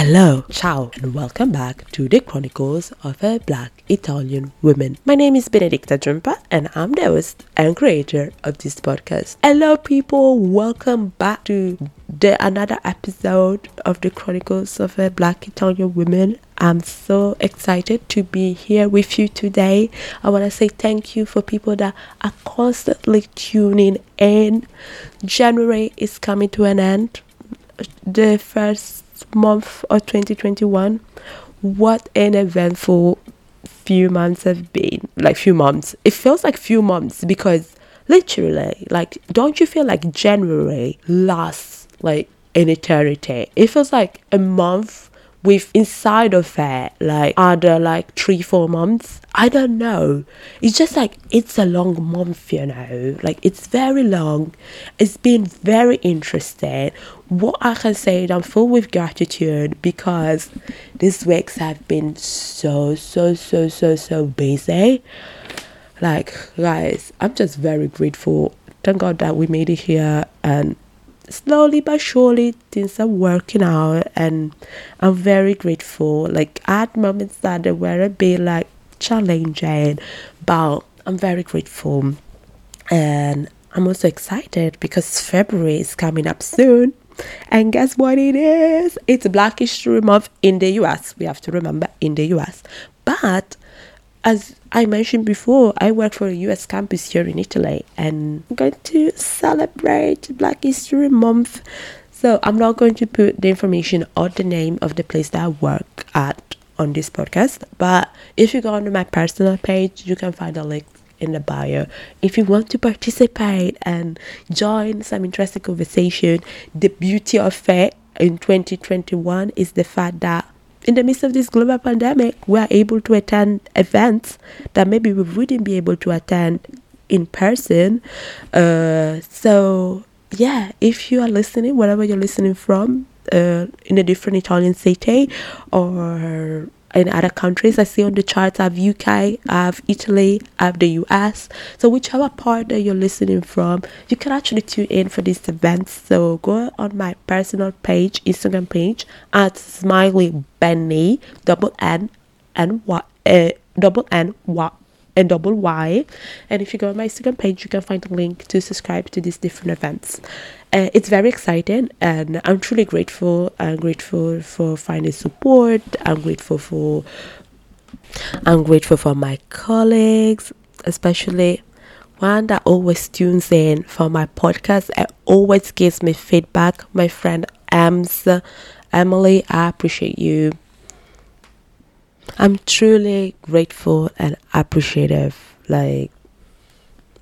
Hello, ciao, and welcome back to the Chronicles of a Black Italian Woman. My name is Benedicta Djumpah, and I'm the host and creator of this podcast. Hello, people, welcome back to the another episode of the Chronicles of a Black Italian Woman. I'm so excited to be here with you today. I want to say thank you for people that are constantly tuning in. January is coming to an end. The first month of 2021 what an eventful few months have been like few months. It feels like few months because literally like don't you feel like january lasts like an eternity? It feels like a month with inside of it like other like three four months. I don't know. It's just like it's a long month you know? Like it's very long. It's been very interesting what i can say i'm full with gratitude because these weeks have been so so so so so busy like guys i'm just very grateful thank god that we made it here and slowly but surely things are working out and I'm very grateful. Like I had moments that were a bit like challenging, but I'm very grateful. And I'm also excited because February is coming up soon. And guess what it is? It's Black History Month in the US. We have to remember in the US. But as I mentioned before, I work for a US campus here in Italy and I'm going to celebrate Black History Month. So I'm not going to put the information or the name of the place that I work at on this podcast. But if you go on my personal page, you can find a link in the bio. If you want to participate and join some interesting conversation, the beauty of it in 2021 is the fact that in the midst of this global pandemic, we are able to attend events that maybe we wouldn't be able to attend in person. Uh, so, yeah, if you are listening, wherever you're listening from, uh, in a different Italian city or in other countries. I see on the charts I have UK, I have Italy, I have the US. So whichever part that you're listening from, you can actually tune in for these events. So go on my personal page, Instagram page at Smiley Benny, double N and what uh, double N what and double Y. And if you go on my Instagram page, you can find a link to subscribe to these different events. Uh, it's very exciting, and I'm truly grateful. I'm grateful for finding support. I'm grateful for I'm grateful for my colleagues, especially one that always tunes in for my podcast and always gives me feedback. My friend Ems, Emily, I appreciate you. I'm truly grateful and appreciative. Like,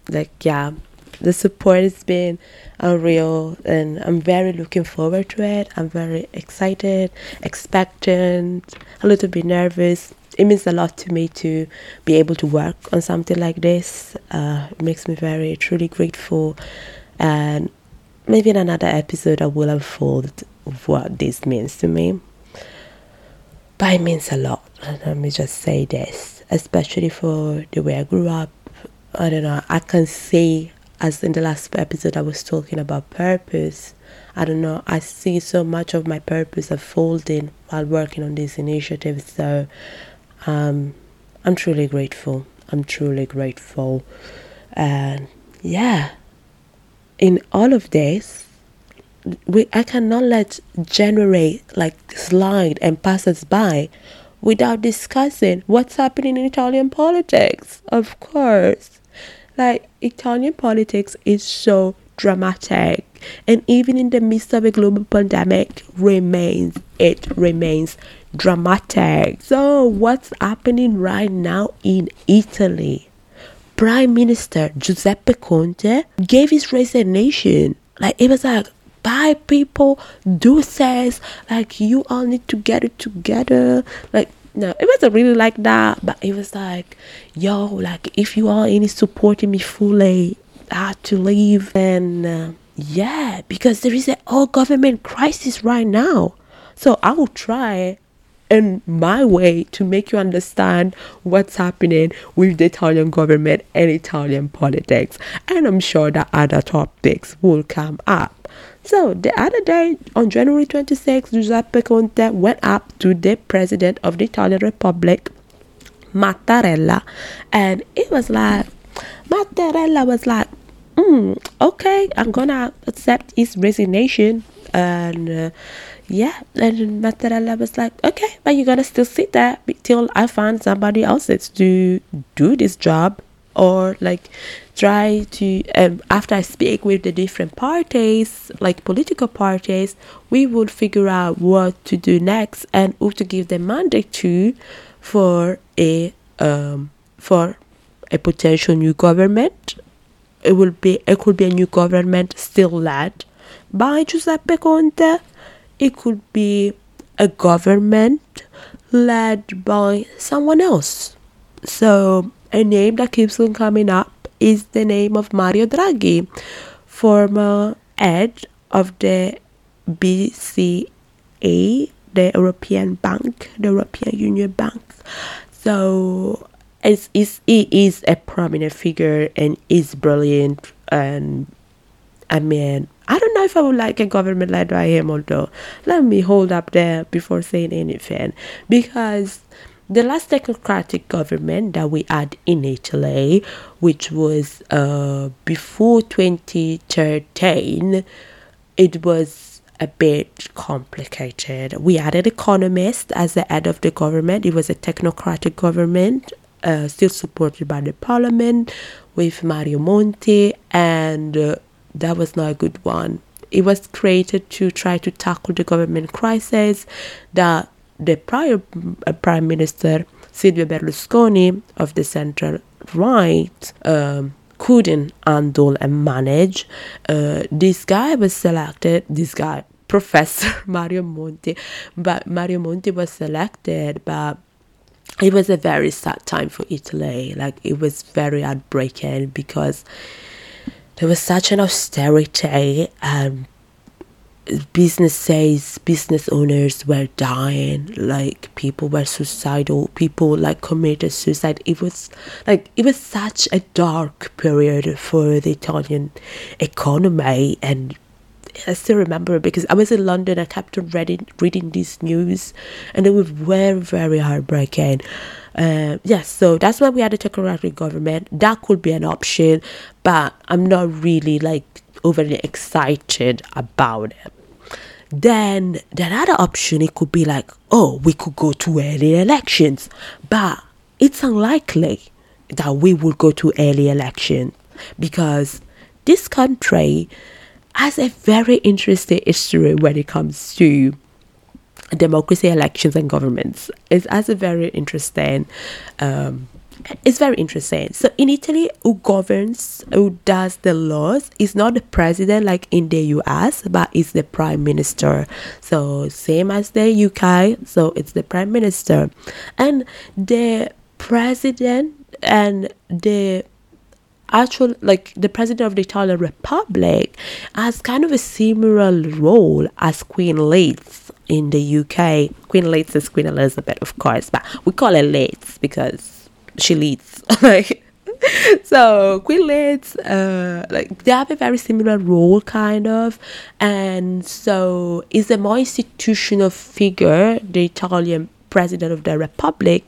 like yeah, the support has been unreal, and I'm very looking forward to it. I'm very excited, expectant, a little bit nervous. It means a lot to me to be able to work on something like this. Uh, it makes me very truly grateful, and maybe in another episode I will unfold what this means to me. But it means a lot. Let me just say this, especially for the way I grew up. I don't know, I can see, as in the last episode, I was talking about purpose. I don't know, I see so much of my purpose unfolding while working on this initiative. So um, I'm truly grateful. I'm truly grateful. And yeah, in all of this, we I cannot let January like slide and pass us by without discussing what's happening in Italian politics. Of course. Like Italian politics is so dramatic and even in the midst of a global pandemic remains it remains dramatic. So what's happening right now in Italy? Prime Minister Giuseppe Conte gave his resignation. Like it was like bye people do says like you all need to get it together like no it wasn't really like that but it was like yo like if you are ain't supporting me fully i had to leave and uh, yeah because there is a whole government crisis right now so i will try in my way to make you understand what's happening with the Italian government and Italian politics. And I'm sure that other topics will come up. So the other day, on January 26, Giuseppe Conte went up to the president of the Italian Republic, Mattarella, and it was like, Mattarella was like, mm, okay, I'm gonna accept his resignation. And uh, yeah, and Mattarella was like, okay, but you're gonna still sit there till I find somebody else to do this job or like try to um, after i speak with the different parties like political parties we would figure out what to do next and who to give the mandate to for a um, for a potential new government. It will be it could be a new government still led by giuseppe conte. It could be a government led by someone else. So a name that keeps on coming up is the name of Mario Draghi, former head of the BCE, the European Bank, the European Union Bank. So it's, it's, he is a prominent figure and is brilliant. And I mean, I don't know if I would like a government led by him, although let me hold up there before saying anything because the last technocratic government that we had in Italy, which was uh, before 2013, it was a bit complicated. We had an economist as the head of the government. It was a technocratic government, uh, still supported by the parliament, with Mario Monti, and uh, that was not a good one. It was created to try to tackle the government crisis that the prior uh, Prime Minister Silvio Berlusconi of the central right um, couldn't handle and manage. Uh, this guy was selected, this guy, Professor Mario Monti, but Mario Monti was selected, but it was a very sad time for Italy. Like, it was very heartbreaking because there was such an austerity and businesses business owners were dying like people were suicidal people like committed suicide it was like it was such a dark period for the italian economy and I still remember because I was in London. I kept on reading reading these news, and it was very very heartbreaking. Uh, yes, so that's why we had a technocratic government. That could be an option, but I'm not really like overly excited about it. Then the other option it could be like, oh, we could go to early elections, but it's unlikely that we will go to early elections because this country has a very interesting history when it comes to democracy, elections, and governments. It has a very interesting um, it's very interesting. So in Italy, who governs, who does the laws, is not the president like in the US, but it's the prime minister. So same as the UK, so it's the prime minister, and the president and the actual like the president of the Italian Republic has kind of a similar role as Queen Liz in the UK. Queen Liz is Queen Elizabeth, of course, but we call her Liz because she leads. Like so queen leads uh like they have a very similar role kind of. And so is a more institutional figure the italian president of the republic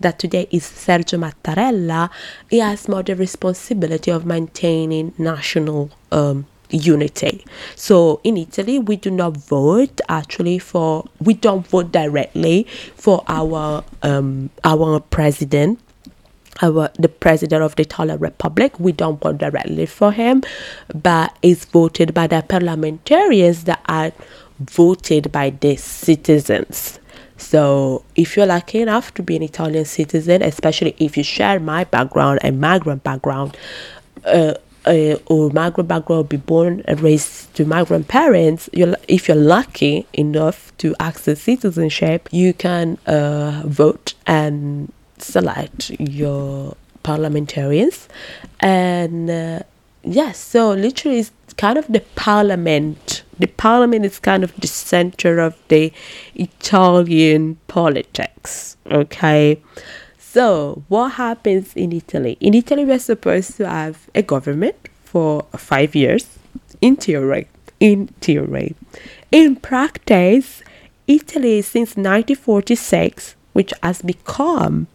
that today is sergio mattarella. He has more the responsibility of maintaining national um, unity. So in Italy, we do not vote actually for we don't vote directly for our um, our president our the president of the Italian Republic. We don't vote directly for him, but it's voted by the parliamentarians that are voted by the citizens. So if you're lucky enough to be an Italian citizen, especially if you share my background and migrant background, uh, uh, or migrant background, be born and raised to migrant parents, you're, if you're lucky enough to access citizenship, you can uh, vote and select your parliamentarians. And uh, yes so literally it's kind of the parliament. The parliament is kind of the center of the italian politics okay? So what happens in italy? In italy we're supposed to have a government for five years in theory in theory. In practice, Italy since 1946, which has become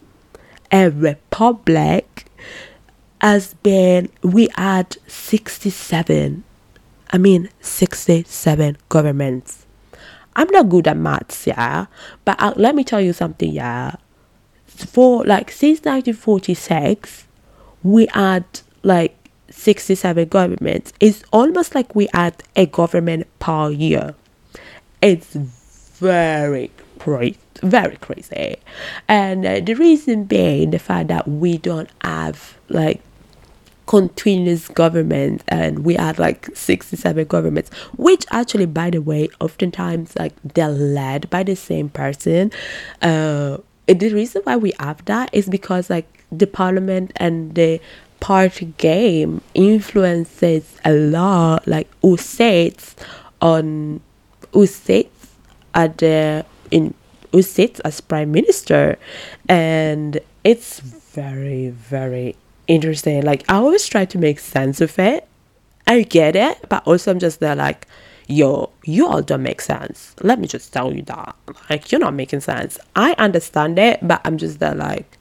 a republic, has been, we had 67, I mean, 67 governments. I'm not good at maths, yeah, but uh, let me tell you something, yeah. For like since 1946, we had like 67 governments. It's almost like we had a government per year. It's very crazy, very crazy. And uh, the reason being the fact that we don't have like continuous government and we had like 67 governments which actually by the way oftentimes like they're led by the same person uh the reason why we have that is because like the parliament and the party game influences a lot like who sits on who sits at the in who sits as prime minister and it's very very interesting. Like I always try to make sense of it. I get it, but also I'm just there like, yo, you all don't make sense. Let me just tell you that. Like you're not making sense. I understand it, but I'm just there like,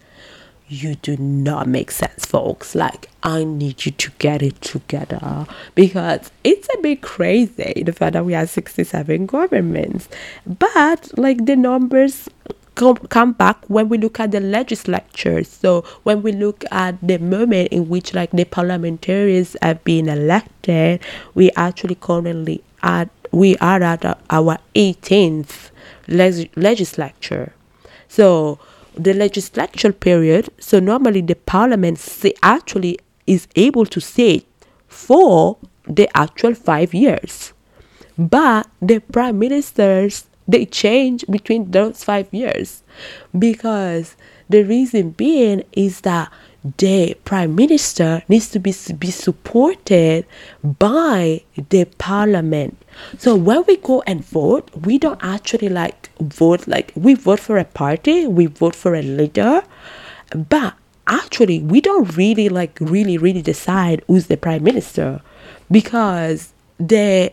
you do not make sense, folks. Like, I need you to get it together because it's a bit crazy the fact that we have 67 governments, but like the numbers come, come back when we look at the legislature. So when we look at the moment in which like the parliamentarians have been elected, we actually currently at we are at our 18th leg- legislature. So the legislature period. So normally the parliament say, actually is able to sit for the actual five years, but the prime ministers they change between those five years because the reason being is that the prime minister needs to be, be supported by the parliament. So when we go and vote we don't actually like vote like we vote for a party we vote for a leader but actually we don't really like really really decide who's the prime minister because the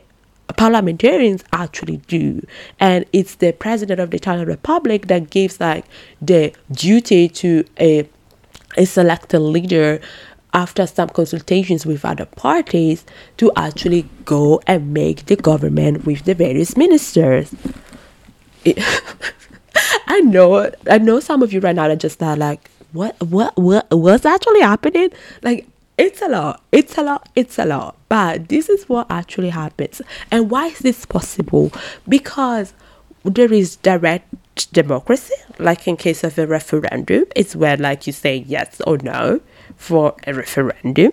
parliamentarians actually do. And it's the president of the Italian Republic that gives like the duty to a a selected leader after some consultations with other parties to actually go and make the government with the various ministers it, I know I know some of you right now are just are like what what what what's actually happening like it's a lot. It's a lot. It's a lot. But this is what actually happens. And why is this possible? Because there is direct democracy, like in case of a referendum, it's where like you say yes or no for a referendum.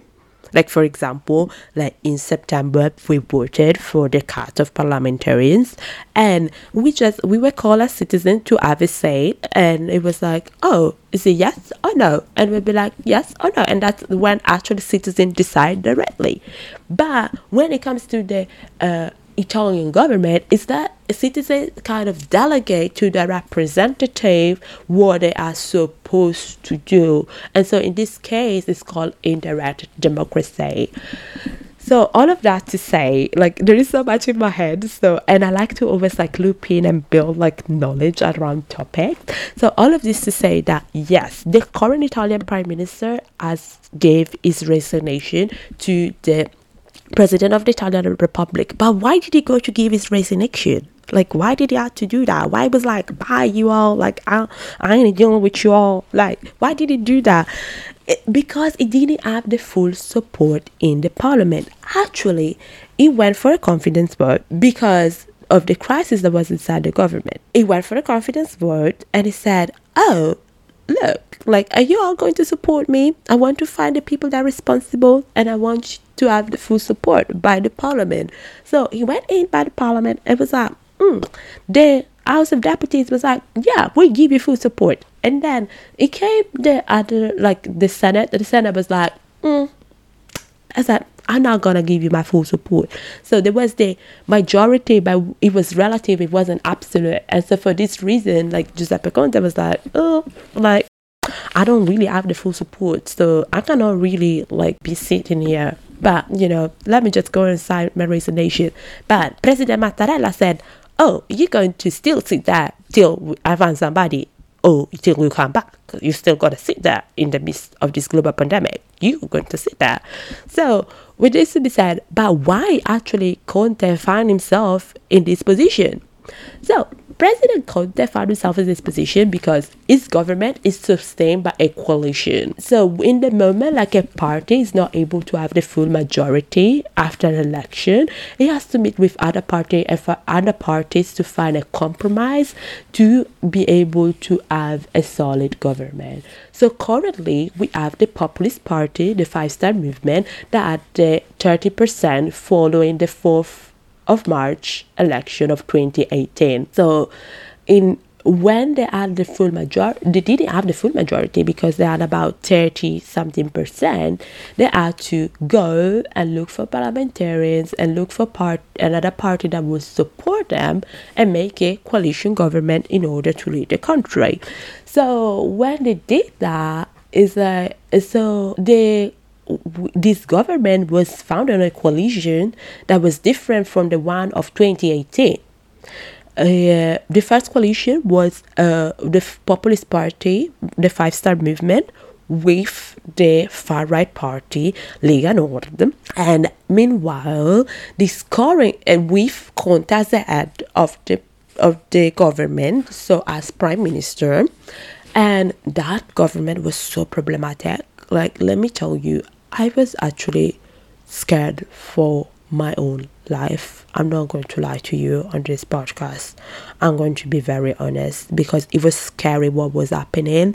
Like for example, like in September we voted for the cut of parliamentarians and we just we were called as citizens to have a say and it was like, oh, is it yes or no? And we'd be like, yes or no. And that's when actually citizens decide directly. But when it comes to the uh, Italian government is that citizens kind of delegate to the representative what they are supposed to do. And so in this case, it's called indirect democracy. So all of that to say, like there is so much in my head. So and I like to always like loop in and build like knowledge around topics. So all of this to say that yes, the current Italian Prime Minister has gave his resignation to the president of the Italian Republic. But why did he go to give his resignation? Like, why did he have to do that? Why was like, bye, you all. Like, I, I ain't dealing with you all. Like, why did he do that? Because he didn't have the full support in the parliament. Actually, he went for a confidence vote because of the crisis that was inside the government. He went for a confidence vote and he said, oh, look, like, are you all going to support me? I want to find the people that are responsible and I want to have the full support by the parliament. So he went in by the parliament and was like, mm. the House of Deputies was like, yeah, we give you full support. And then it came the other, like the Senate, the Senate was like, mm. I said, I'm not gonna give you my full support. So there was the majority, but it was relative, it wasn't absolute. And so for this reason, like Giuseppe Conte was like, oh, like I don't really have the full support. So I cannot really like be sitting here. But you know, let me just go inside my resignation. But President Mattarella said, "Oh, you're going to still sit there till I find somebody. Oh, till you come back. You still got to sit there in the midst of this global pandemic. You're going to sit there." So with this to be said, but why actually Conte find himself in this position? So President Conte found himself in this position because his government is sustained by a coalition. So, in the moment, like a party is not able to have the full majority after an election, he has to meet with other party and for other parties to find a compromise to be able to have a solid government. So currently, we have the Populist Party, the Five Star Movement, that had uh, the 30% following the fourth of March election of 2018. So, in when they had the full majority, they didn't have the full majority because they had about 30 something percent. They had to go and look for parliamentarians and look for part another party that would support them and make a coalition government in order to lead the country. So when they did that, is that so they this government was founded on a coalition that was different from the one of 2018. Uh, the first coalition was uh, the Populist Party, the Five Star Movement, with the far right party Lega Nord. And meanwhile, this current uh, with Conte as the head of the of the government, so as prime minister, and that government was so problematic. Like, let me tell you, I was actually scared for my own life. I'm not going to lie to you on this podcast. I'm going to be very honest because it was scary what was happening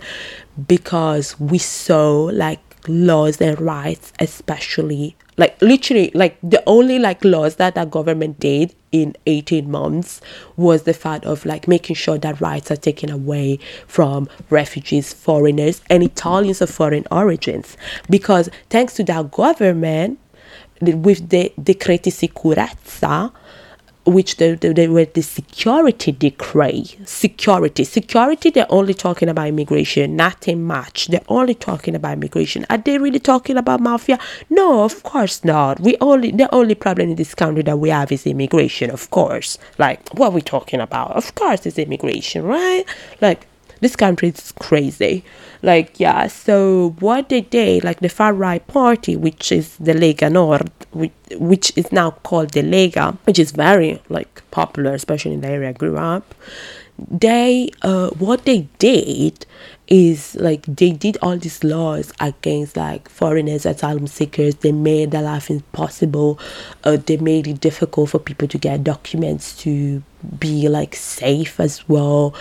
because we saw like laws and rights, especially like literally like the only like laws that that government did in 18 months was the fact of like making sure that rights are taken away from refugees foreigners and italians of foreign origins. Because thanks to that government with the decreti sicurezza which they, they, they, were the security decree. Security. Security, they're only talking about immigration, nothing much. They're only talking about immigration. Are they really talking about mafia? No, of course not. We only the only problem in this country that we have is immigration, of course. Like what are we talking about? Of course it's immigration, right? Like this country is crazy. Like, yeah, so what they did, like the far right party, which is the Lega Nord, which, which is now called the Lega, which is very like popular, especially in the area I grew up. They, uh, what they did is like they did all these laws against like foreigners, asylum seekers. They made their life impossible. Uh, they made it difficult for people to get documents to be like safe as well.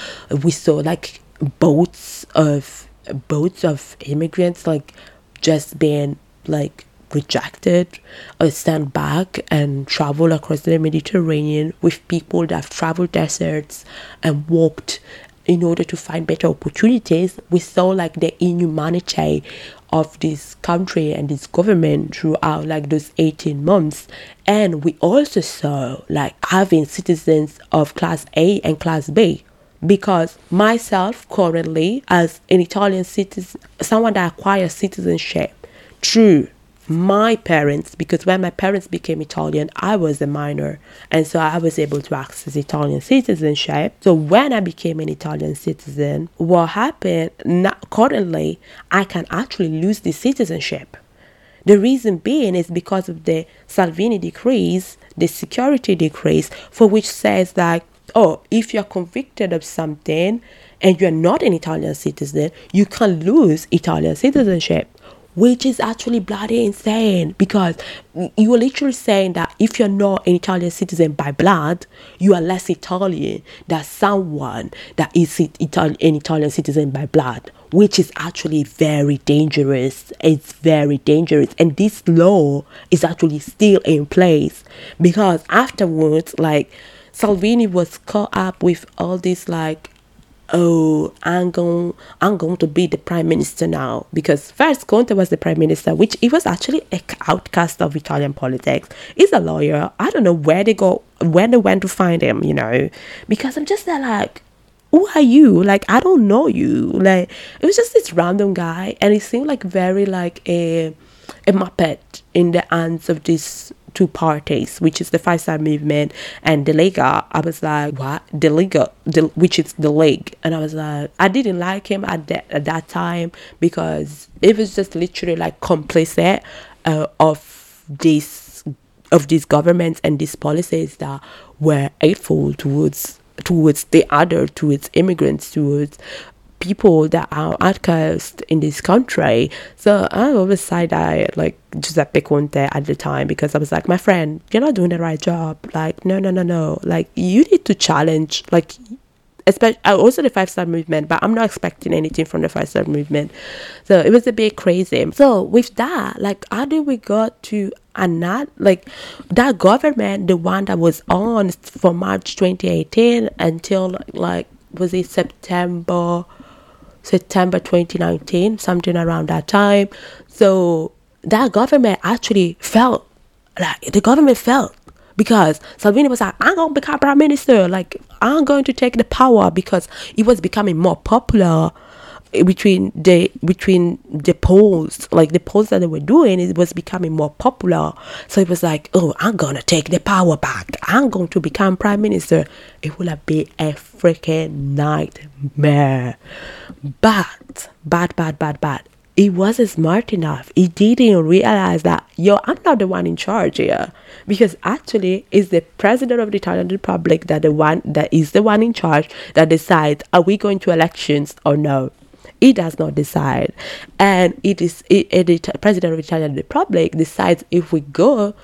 We saw like boats of boats of immigrants like just being like rejected uh, or stand back and travel across the Mediterranean with people that have traveled deserts and walked in order to find better opportunities. We saw like the inhumanity of this country and this government throughout like those 18 months and we also saw like having citizens of class A and class B because myself currently as an Italian citizen, someone that acquires citizenship through my parents, because when my parents became Italian, I was a minor, and so I was able to access Italian citizenship. So when I became an Italian citizen, what happened? Not, currently, I can actually lose the citizenship. The reason being is because of the Salvini decrees, the security decrees, for which says that oh, if you're convicted of something and you're not an Italian citizen, you can lose Italian citizenship, which is actually bloody insane because you are literally saying that if you're not an Italian citizen by blood, you are less Italian than someone that is an Italian citizen by blood, which is actually very dangerous. It's very dangerous. And this law is actually still in place because afterwards, like, Salvini was caught up with all this like oh i'm going i'm going to be the prime minister now because first conte was the prime minister which he was actually an outcast of italian politics he's a lawyer i don't know where they go where they went to find him you know because i'm just there like who are you? Like, I don't know you. Like, it was just this random guy, and he seemed like very like a a muppet in the hands of these two parties, which is the Five Star Movement and the Lega. I was like, what? The Lega, the, which is the League. And I was like, I didn't like him at that, at that time because it was just literally like complicit uh, of this of these governments and these policies that were hateful towards towards the other, towards immigrants, towards people that are outcast in this country. So I always side eye like Giuseppe Conte at the time because I was like, my friend, you're not doing the right job. Like, no, no, no, no. Like, you need to challenge, like, especially also the five star movement, but I'm not expecting anything from the five star movement. So it was a bit crazy. So with that, like, how did we got to and not like that government, the one that was on from March 2018 until like was it September September 2019, something around that time. So that government actually felt like the government felt because Salvini was like, I'm gonna become prime minister, like I'm going to take the power because it was becoming more popular between the between the polls like the polls that they were doing it was becoming more popular so it was like oh i'm gonna take the power back i'm going to become prime minister it would have been a freaking nightmare but bad bad bad bad he wasn't smart enough. He didn't realize that, yo, I'm not the one in charge here. Because actually, it's the president of the Italian Republic that the one that is the one in charge that decides are we going to elections or no. He does not decide. And it is it, it, the president of the Italian Republic decides if we go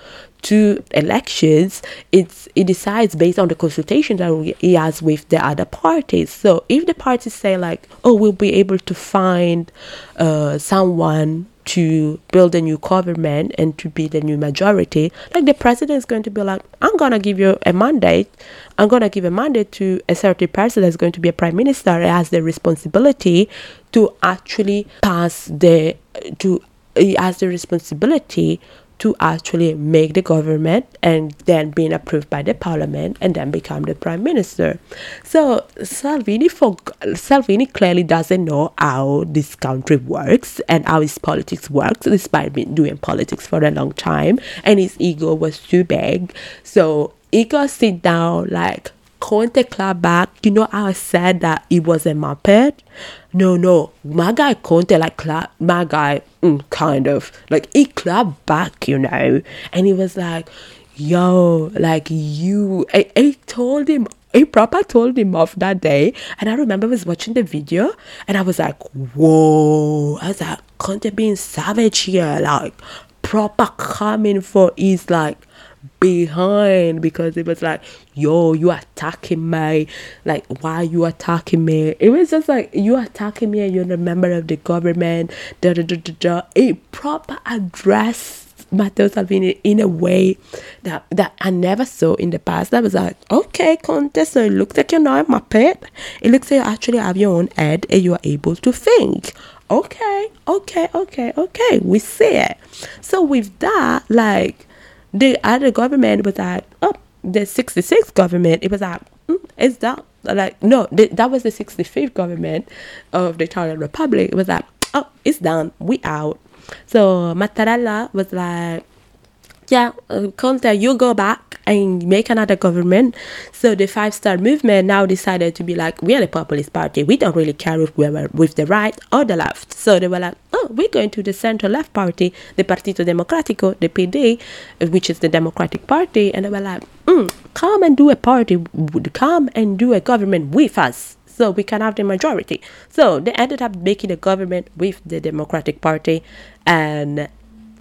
to elections, it's it decides based on the consultation that he has with the other parties. So if the parties say like, oh, we'll be able to find uh, someone to build a new government and to be the new majority, like the president is going to be like, I'm gonna give you a mandate. I'm gonna give a mandate to a certain person that's going to be a prime minister that has the responsibility to actually pass the to he has the responsibility to actually make the government and then being approved by the parliament and then become the prime minister. So Salvini for Salvini clearly doesn't know how this country works and how his politics works, despite being doing politics for a long time, and his ego was too big. So he got sit down like Conte clap back. You know how I said that he was a Muppet? No, no. My guy Conte like clap. My guy, mm, kind of like he clapped back, you know, and he was like, "Yo, like you." I, I told him. I proper told him off that day, and I remember I was watching the video, and I was like, "Whoa!" I was like, "Conte being savage here, like proper coming for his like behind because it was like, yo, you attacking me. Like, why you attacking me? It was just like, you attacking me and you're a member of the government. Da, da, da, da, da. It proper addressed Matteo Salvini in a way that that I never saw in the past. That was like, okay, Conte, so it looks like you're not a Muppet. It looks like you actually have your own head and you are able to think. Okay, okay, okay, okay, we see it. So with that, like the other government was like, oh, the 66th government, it was like, mm, it's that, like, no, the, that was the 65th government of the Italian Republic. It was like, oh, it's done, we out. So Mattarella was like, yeah, uh, Conte, you go back and make another government. So the Five Star Movement now decided to be like, we are the Populist Party. We don't really care if we're with the right or the left. So they were like, oh, we're going to the center left party, the Partito Democratico, the PD, which is the Democratic Party. And they were like, mm, come and do a party, come and do a government with us so we can have the majority. So they ended up making a government with the Democratic Party, and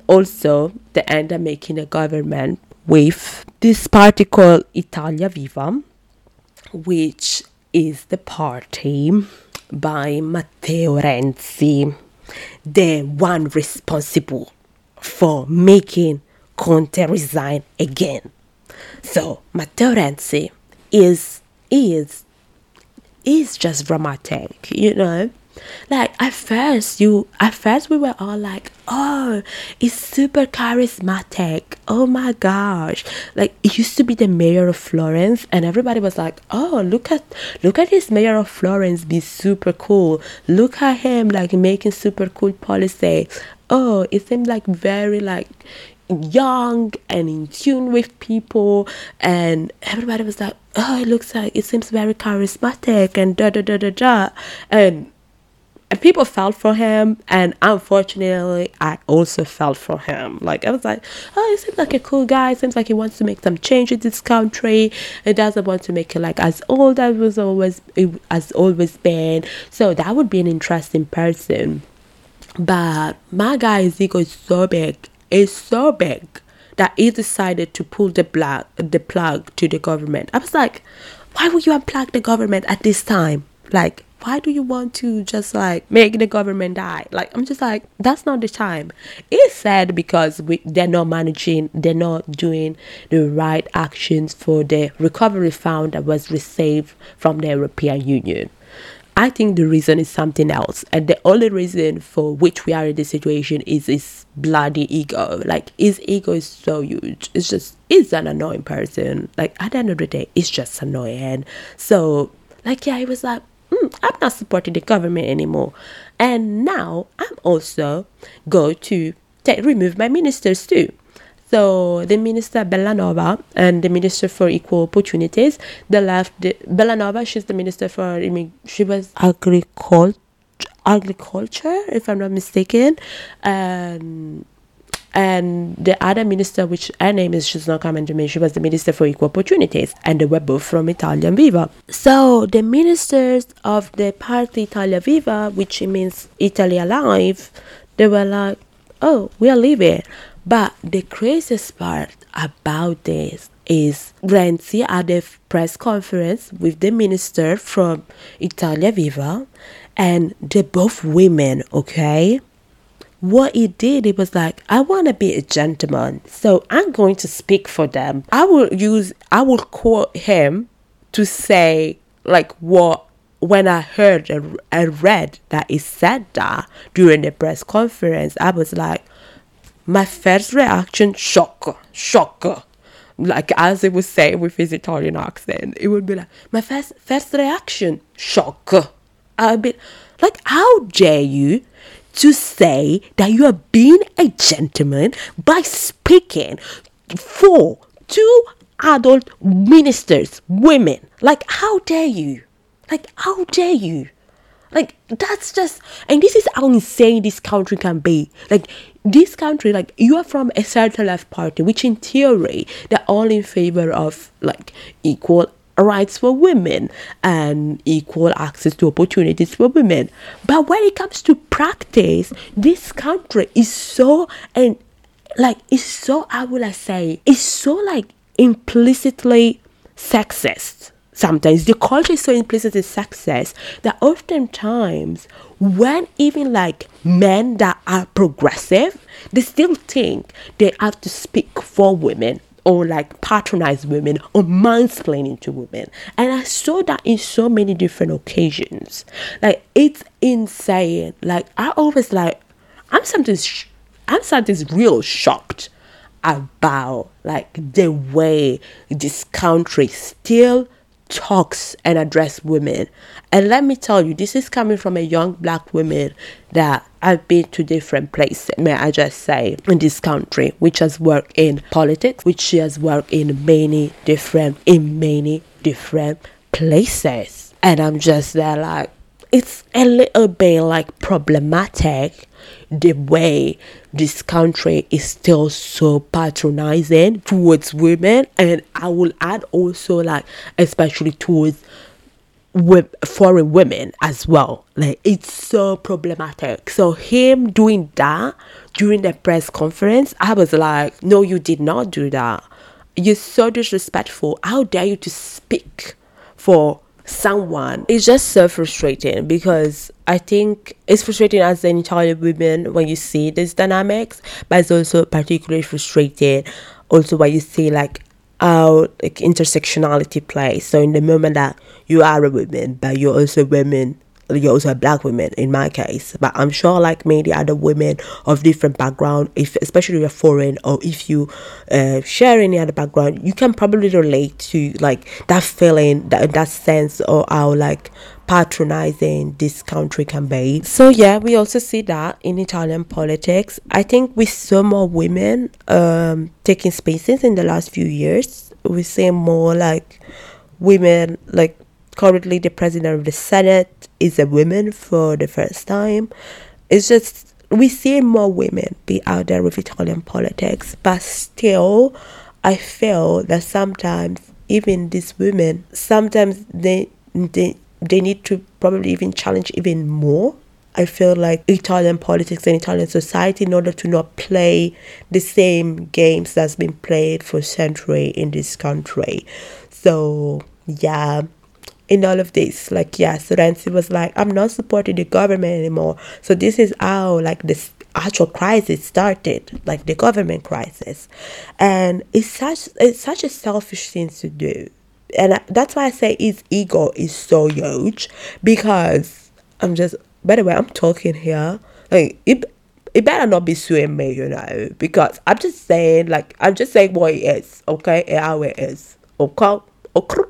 also they ended up making a government with this party called Italia Viva, which is the party by Matteo Renzi, the one responsible for making Conte resign again. So Matteo Renzi is is is just dramatic, you know. Like at first you at first we were all like oh it's super charismatic. Oh my gosh. Like it used to be the mayor of florence and everybody was like oh look at look at this mayor of florence be super cool. Look at him like making super cool policy. Oh it seemed like very like young and in tune with people and everybody was like oh it looks like it seems very charismatic and da da da da da. And and people felt for him and unfortunately i also felt for him. Like i was like oh he seems like a cool guy. Seems like he wants to make some change in this country. He doesn't want to make it like as old as was always as always been. So that would be an interesting person. But my guy's ego is so big is so big that he decided to pull the plug, the plug to the government. I was like, why would you unplug the government at this time? Like, why do you want to just like make the government die? Like, I'm just like, that's not the time. It's sad because we, they're not managing, they're not doing the right actions for the recovery fund that was received from the European Union. I think the reason is something else. And the only reason for which we are in this situation is his bloody ego. Like his ego is so huge. It's just he's an annoying person. Like at the end of the day, it's just annoying. So like yeah, he was like, mm, I'm not supporting the government anymore. And now I'm also going to take, remove my ministers too. So the minister Bellanova and the minister for equal opportunities, the left the, Bellanova, she's the minister for she was agriculture, agriculture, if I'm not mistaken, and and the other minister, which her name is she's not coming to me, she was the minister for equal opportunities, and they were both from Italian Viva. So the ministers of the party Italia Viva, which means Italy Alive, they were like, "Oh, we are leaving." But the craziest part about this is Renzi had a press conference with the minister from Italia Viva, and they're both women, okay? What he did, he was like, I want to be a gentleman, so I'm going to speak for them. I will use, I will quote him to say, like, what when I heard and read that he said that during the press conference, I was like, my first reaction, shock, shock. Like as he would say with his Italian accent, it would be like, my first first reaction, shock. I'd be like, how dare you to say that you are being a gentleman by speaking for two adult ministers, women? Like, how dare you? Like, how dare you? Like that's just and this is how insane this country can be. Like this country, like you are from a certain left party, which in theory they're all in favor of like equal rights for women and equal access to opportunities for women. But when it comes to practice, this country is so and like it's so I would I say it's so like implicitly sexist sometimes the culture is so implicit in success that oftentimes when even like men that are progressive they still think they have to speak for women or like patronize women or mansplaining to women. And i saw that in so many different occasions. Like it's insane. Like i always like i'm sometimes sh- i'm sometimes real shocked about like the way this country still talks and address women. And let me tell you, this is coming from a young black woman that I've been to different places, may I just say, in this country, which has worked in politics, which she has worked in many different, in many different places. And I'm just there like, it's a little bit like problematic the way this country is still so patronizing towards women. And i will add also like especially towards with foreign women as well. Like it's so problematic. So him doing that during the press conference i was like no you did not do that. You're so disrespectful. How dare you to speak for someone. It's just so frustrating because I think it's frustrating as an Italian woman when you see these dynamics, but it's also particularly frustrating also when you see like how like intersectionality plays. So in the moment that you are a woman, but you're also women you're also black woman in my case, but I'm sure like many other women of different background, if especially if you're foreign or if you uh, share any other background, you can probably relate to like that feeling, that that sense, or how like patronizing this country can be. So yeah, we also see that in Italian politics. I think we saw more women um, taking spaces in the last few years. We see more like women like currently the president of the Senate is a woman for the first time. It's just we see more women be out there with Italian politics, but still, I feel that sometimes even these women, sometimes they they they need to probably even challenge even more. I feel like Italian politics and Italian society in order to not play the same games that's been played for century in this country. So yeah, in all of this. Like, yes, Renzi was like, I'm not supporting the government anymore. So this is how like this actual crisis started, like the government crisis, and it's such it's such a selfish thing to do, and that's why I say his ego is so huge because I'm just. By the way, I'm talking here like it. It better not be suing me, you know, because I'm just saying, like, I'm just saying what it is, okay, and how it is, okay, okay.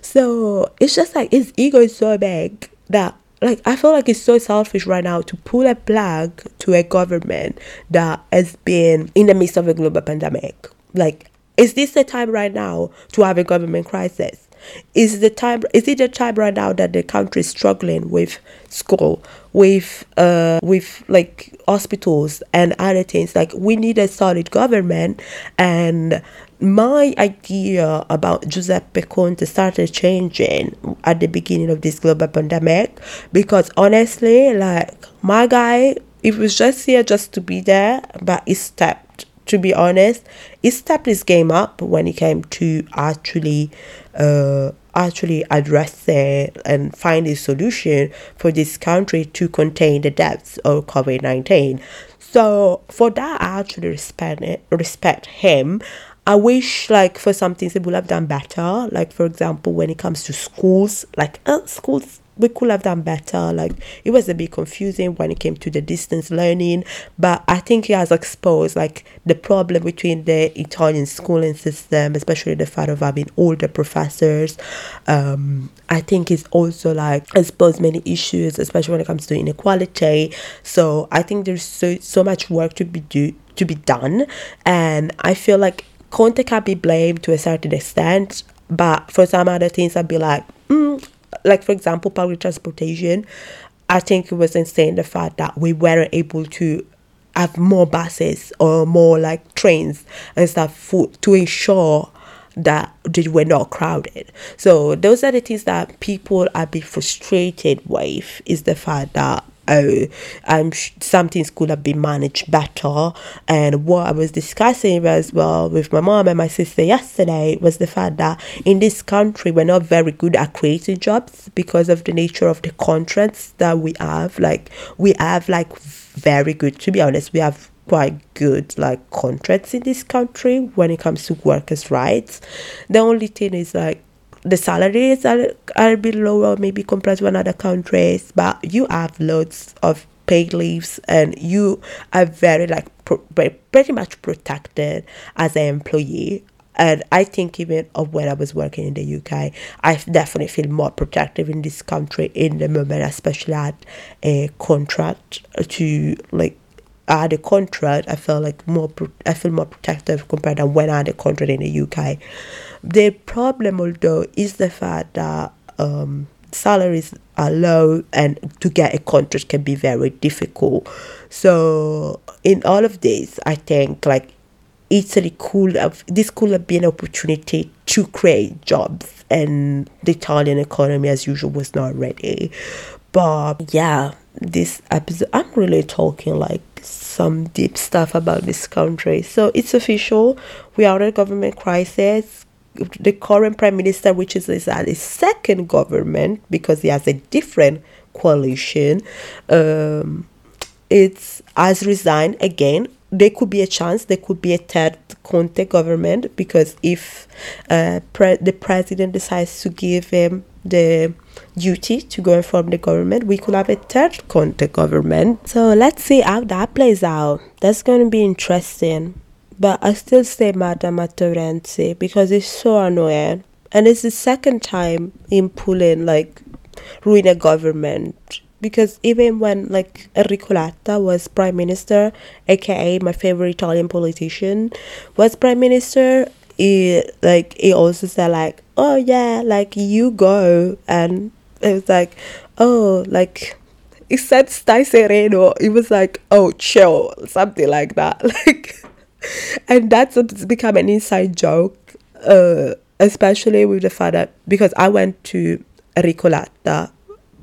So it's just like his ego is so big that like I feel like it's so selfish right now to pull a plug to a government that has been in the midst of a global pandemic. Like, is this the time right now to have a government crisis? Is the time is it the time right now that the country is struggling with school, with uh with like hospitals and other things? Like we need a solid government and my idea about Giuseppe Conte started changing at the beginning of this global pandemic because honestly, like my guy, it was just here just to be there, but he stepped. To be honest, he stepped his game up when it came to actually, uh, actually addressing and find a solution for this country to contain the depths of COVID nineteen. So for that, I actually respect it, respect him. I wish like for some things they would have done better. Like for example, when it comes to schools, like uh, schools we could have done better. Like it was a bit confusing when it came to the distance learning, but I think it has exposed like the problem between the Italian schooling system, especially the fact of having older professors. Um, I think it's also like exposed many issues, especially when it comes to inequality. So I think there's so so much work to be do to be done, and I feel like Conte can be blamed to a certain extent, but for some other things, I'd be like, mm, like for example, public transportation. I think it was insane the fact that we weren't able to have more buses or more like trains and stuff for, to ensure that they were not crowded. So those are the things that people are be frustrated with is the fact that oh, um, some things could have been managed better. And what I was discussing as well with my mom and my sister yesterday was the fact that in this country we're not very good at creating jobs because of the nature of the contracts that we have. Like we have like very good, to be honest, we have quite good like contracts in this country when it comes to workers' rights. The only thing is like the salaries are, are a bit lower maybe compared to another countries but you have loads of paid leaves and you are very like pro- pretty much protected as an employee. And I think even of when I was working in the UK, I definitely feel more protective in this country in the moment, especially at a contract to like I had a contract. I felt like more. I feel more protective compared to when I had a contract in the UK. The problem, although, is the fact that um, salaries are low and to get a contract can be very difficult. So, in all of this, I think like Italy could have this could have been an opportunity to create jobs, and the Italian economy, as usual, was not ready. But yeah, this episode, I'm really talking like some deep stuff about this country. So it's official. We are in a government crisis the current prime minister, which is, is at his second government because he has a different coalition, um, it's has resigned again. There could be a chance there could be a third Conte government because if uh, pre- the president decides to give him the duty to go and form the government. We could have a third Conte government. So let's see how that plays out. That's going to be interesting. But I still say Matteo Renzi because it's so annoying. And it's the second time in pulling like ruin a government because even when like Enrico Letta was prime minister, aka my favorite Italian politician, was prime minister, he like he also said like, oh yeah, like you go, and it was like, oh like. He said stai sereno. He was like, oh, chill, something like that. Like, and that's become an inside joke, uh, especially with the fact that because I went to Enrico Letta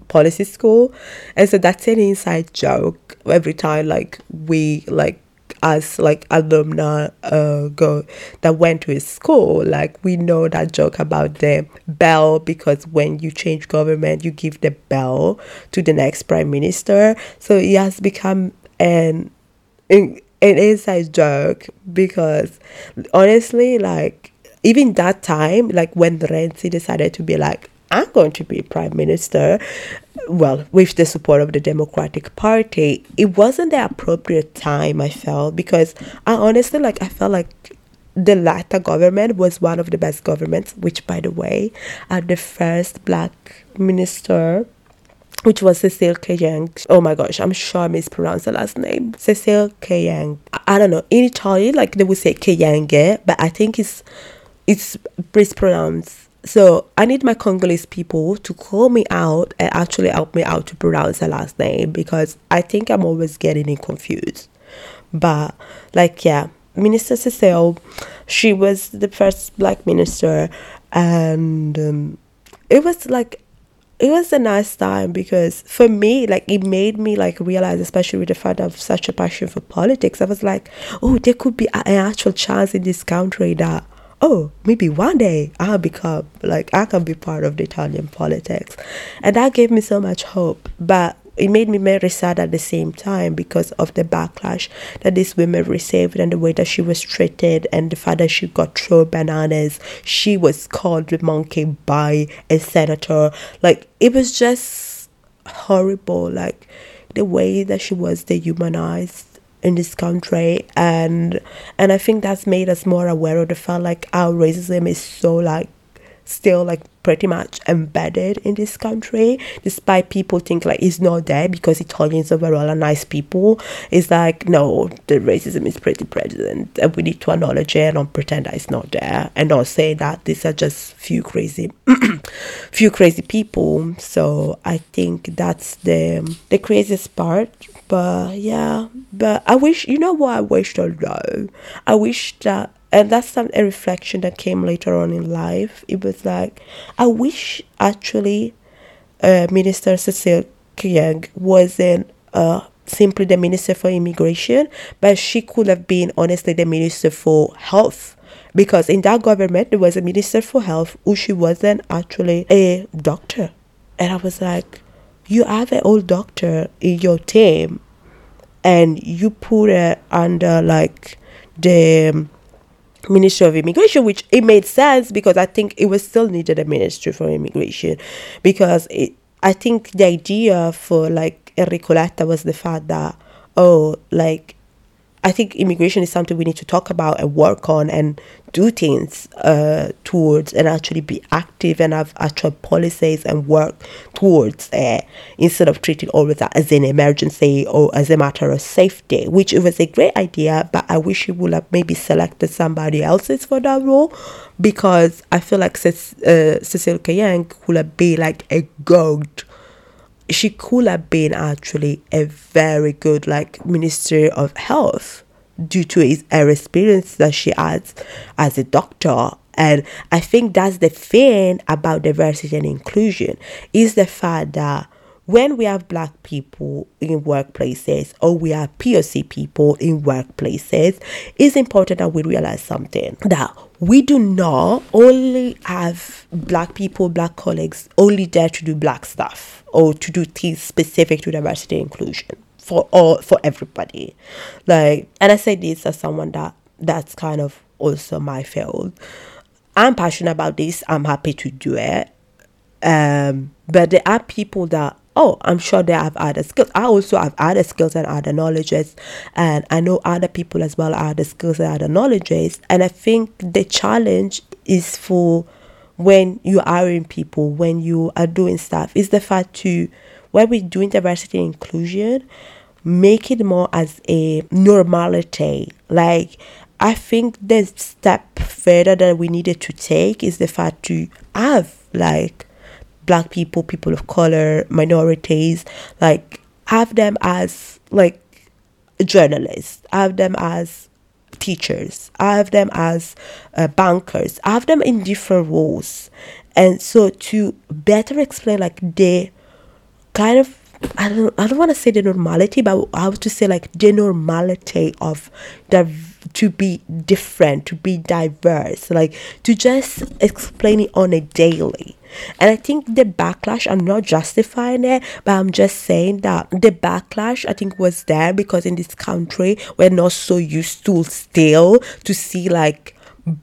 policy school and so that's an inside joke every time like we like as like alumni uh, go that went to his school like we know that joke about the bell because when you change government you give the bell to the next prime minister. So it has become an an inside joke because honestly like even that time like when Renzi decided to be like I'm going to be prime minister, well, with the support of the Democratic Party, it wasn't the appropriate time, I felt, because I honestly, like, I felt like the Letta government was one of the best governments, which, by the way, are the first black minister which was Cecile Kyenge. Oh my gosh, I'm sure I mispronounced the last name. Cecile Kyenge. I, I don't know. In Italian, like they would say Kyenge, but I think it's it's mispronounced so I need my Congolese people to call me out and actually help me out to pronounce her last name because I think I'm always getting it confused. But like yeah, Minister Cecile, she was the first black minister, and um, it was like it was a nice time because for me like it made me like realize especially with the fact of such a passion for politics i was like oh there could be an actual chance in this country that oh, maybe one day I'll become like I can be part of the Italian politics. And that gave me so much hope. But it made me very sad at the same time because of the backlash that these women received and the way that she was treated and the fact that she got thrown bananas. She was called the monkey by a senator. Like it was just horrible. Like the way that she was dehumanized in this country and and I think that's made us more aware of the fact like our racism is so like still like pretty much embedded in this country despite people think like it's not there because italians overall are nice people. It's like no the racism is pretty present and we need to acknowledge it and not pretend that it's not there and not say that these are just few crazy few crazy people. So i think that's the the craziest part but yeah but i wish you know what i wish to know i wish that and that's some a reflection that came later on in life. It was like I wish actually uh, Minister Cecile Kyenge wasn't uh, simply the minister for immigration, but she could have been honestly the minister for health. Because in that government there was a minister for health who she wasn't actually a doctor. And I was like, you have an old doctor in your team and you put her under like the Ministry of Immigration, which it made sense because I think it was still needed a ministry for immigration because it, I think the idea for like Enrico Letta was the fact that oh like I think immigration is something we need to talk about and work on and do things uh, towards and actually be active and have actual policies and work towards uh, instead of treating always as an emergency or as a matter of safety, which was a great idea, but I wish he would have maybe selected somebody else's for that role because I feel like uh, Cecile Kyenge could have been like a goat. She could have been actually a very good like minister of health due to his her experience that she has as a doctor. And i think that's the thing about diversity and inclusion is the fact that when we have black people in workplaces or we have POC people in workplaces, it's important that we realize something that we do not only have black people, black colleagues only there to do black stuff or to do things specific to diversity and inclusion for all for everybody. Like and I say this as someone that that's kind of also my field. I'm passionate about this. I'm happy to do it Um, but there are people that oh, I'm sure they have other skills. I also have other skills and other knowledges, and I know other people as well have other skills and other knowledges. And I think the challenge is for when you are in people, when you are doing stuff, is the fact to when we're doing diversity and inclusion, make it more as a normality. Like I think the step further that we needed to take is the fact to have like black people, people of color, minorities, like have them as like journalists, have them as teachers, have them as uh, bankers, have them in different roles. And so to better explain like the kind of I don't I don't want to say the normality, but I have to say like the normality of the to be different, to be diverse, like to just explain it on a daily. And I think the backlash, I'm not justifying it, but I'm just saying that the backlash I think was there because in this country we're not so used to still to see like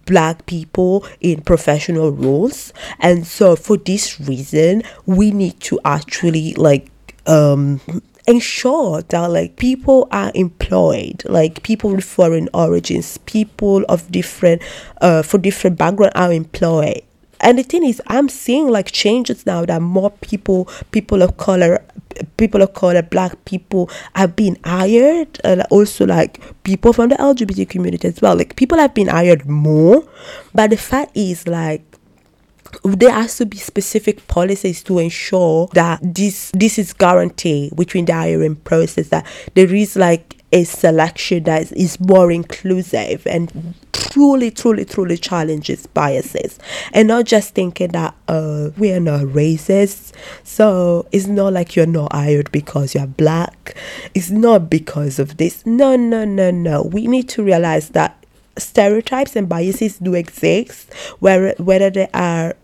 black people in professional roles and so for this reason we need to actually like um ensure that like people are employed like people with foreign origins people of different uh for different background are employed. And the thing is i'm seeing like changes now that more people people of color people of color black people have been hired and also like people from the lgbt community as well. Like people have been hired more but the fact is like there has to be specific policies to ensure that this this is guaranteed between the hiring process that there is like a selection that is more inclusive and truly truly truly challenges biases? And not just thinking that uh we are not racist so it's not like you're not hired because you're black. It's not because of this. No no no no. We need to realize that stereotypes and biases do exist. Where whether they are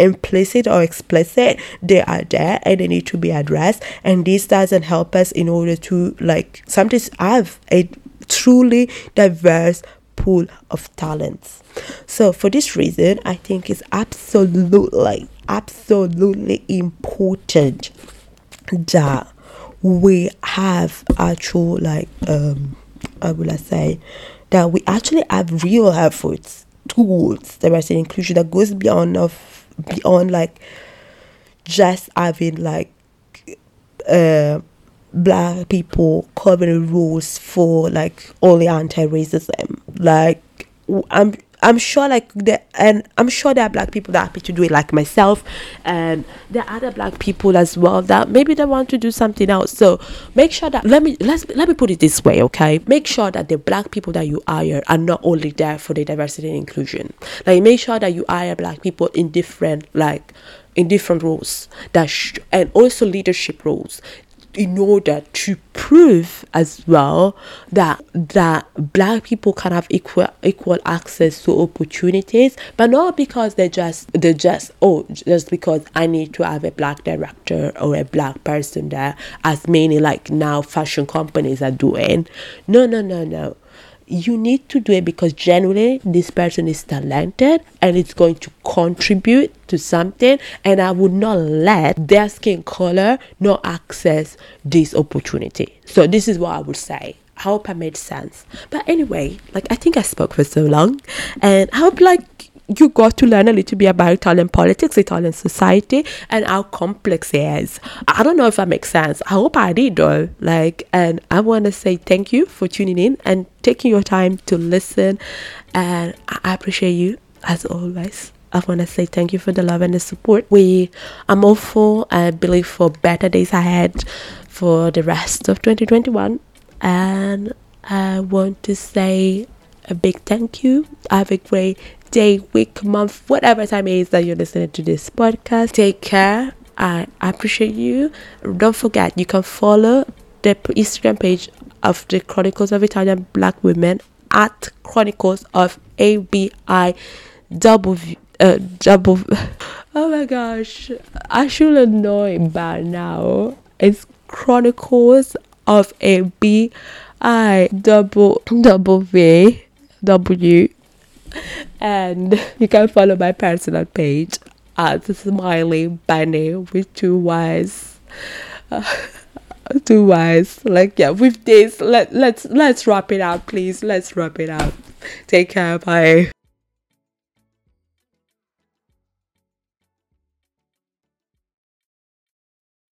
implicit or explicit they are there and they need to be addressed. And this doesn't help us in order to like sometimes have a truly diverse pool of talents. So for this reason i think it's absolutely absolutely important that we have actual like um how will i say that we actually have real efforts tools diversity inclusion that goes beyond of beyond like just having like uh black people covering rules for like only anti-racism. Like i'm i'm sure like the and i'm sure there are black people that are happy to do it like myself and there are other black people as well that maybe they want to do something else. So make sure that let me let's let me put it this way okay? Make sure that the black people that you hire are not only there for the diversity and inclusion. Like make sure that you hire black people in different like in different roles that sh- and also leadership roles in order to prove as well that that black people can have equal equal access to opportunities but not because they're just they're just oh just because i need to have a black director or a black person there as many like now fashion companies are doing. No no no no you need to do it because genuinely this person is talented and it's going to contribute to something and i would not let their skin color not access this opportunity so this is what i would say I hope I made sense. But anyway, like I think I spoke for so long, and I hope like you got to learn a little bit about Italian politics, Italian society, and how complex it is. I don't know if that makes sense. I hope I did though. Like, and I want to say thank you for tuning in and taking your time to listen. And I appreciate you as always. I want to say thank you for the love and the support. We, I'm hopeful. I believe for better days ahead for the rest of 2021. And I want to say a big thank you. Have a great day, week, month, whatever time it is that you're listening to this podcast. Take care. I appreciate you. Don't forget, you can follow the Instagram page of the Chronicles of Italian Black Women at Chronicles of ABI double uh, double. Oh my gosh, I should know it by now. It's Chronicles of a B I double double V W and you can follow my personal page at Smiley Bunny with two Y's. Uh, two Y's. Like yeah, with this, let let's let's wrap it up, please. Let's wrap it up. Take care. Bye.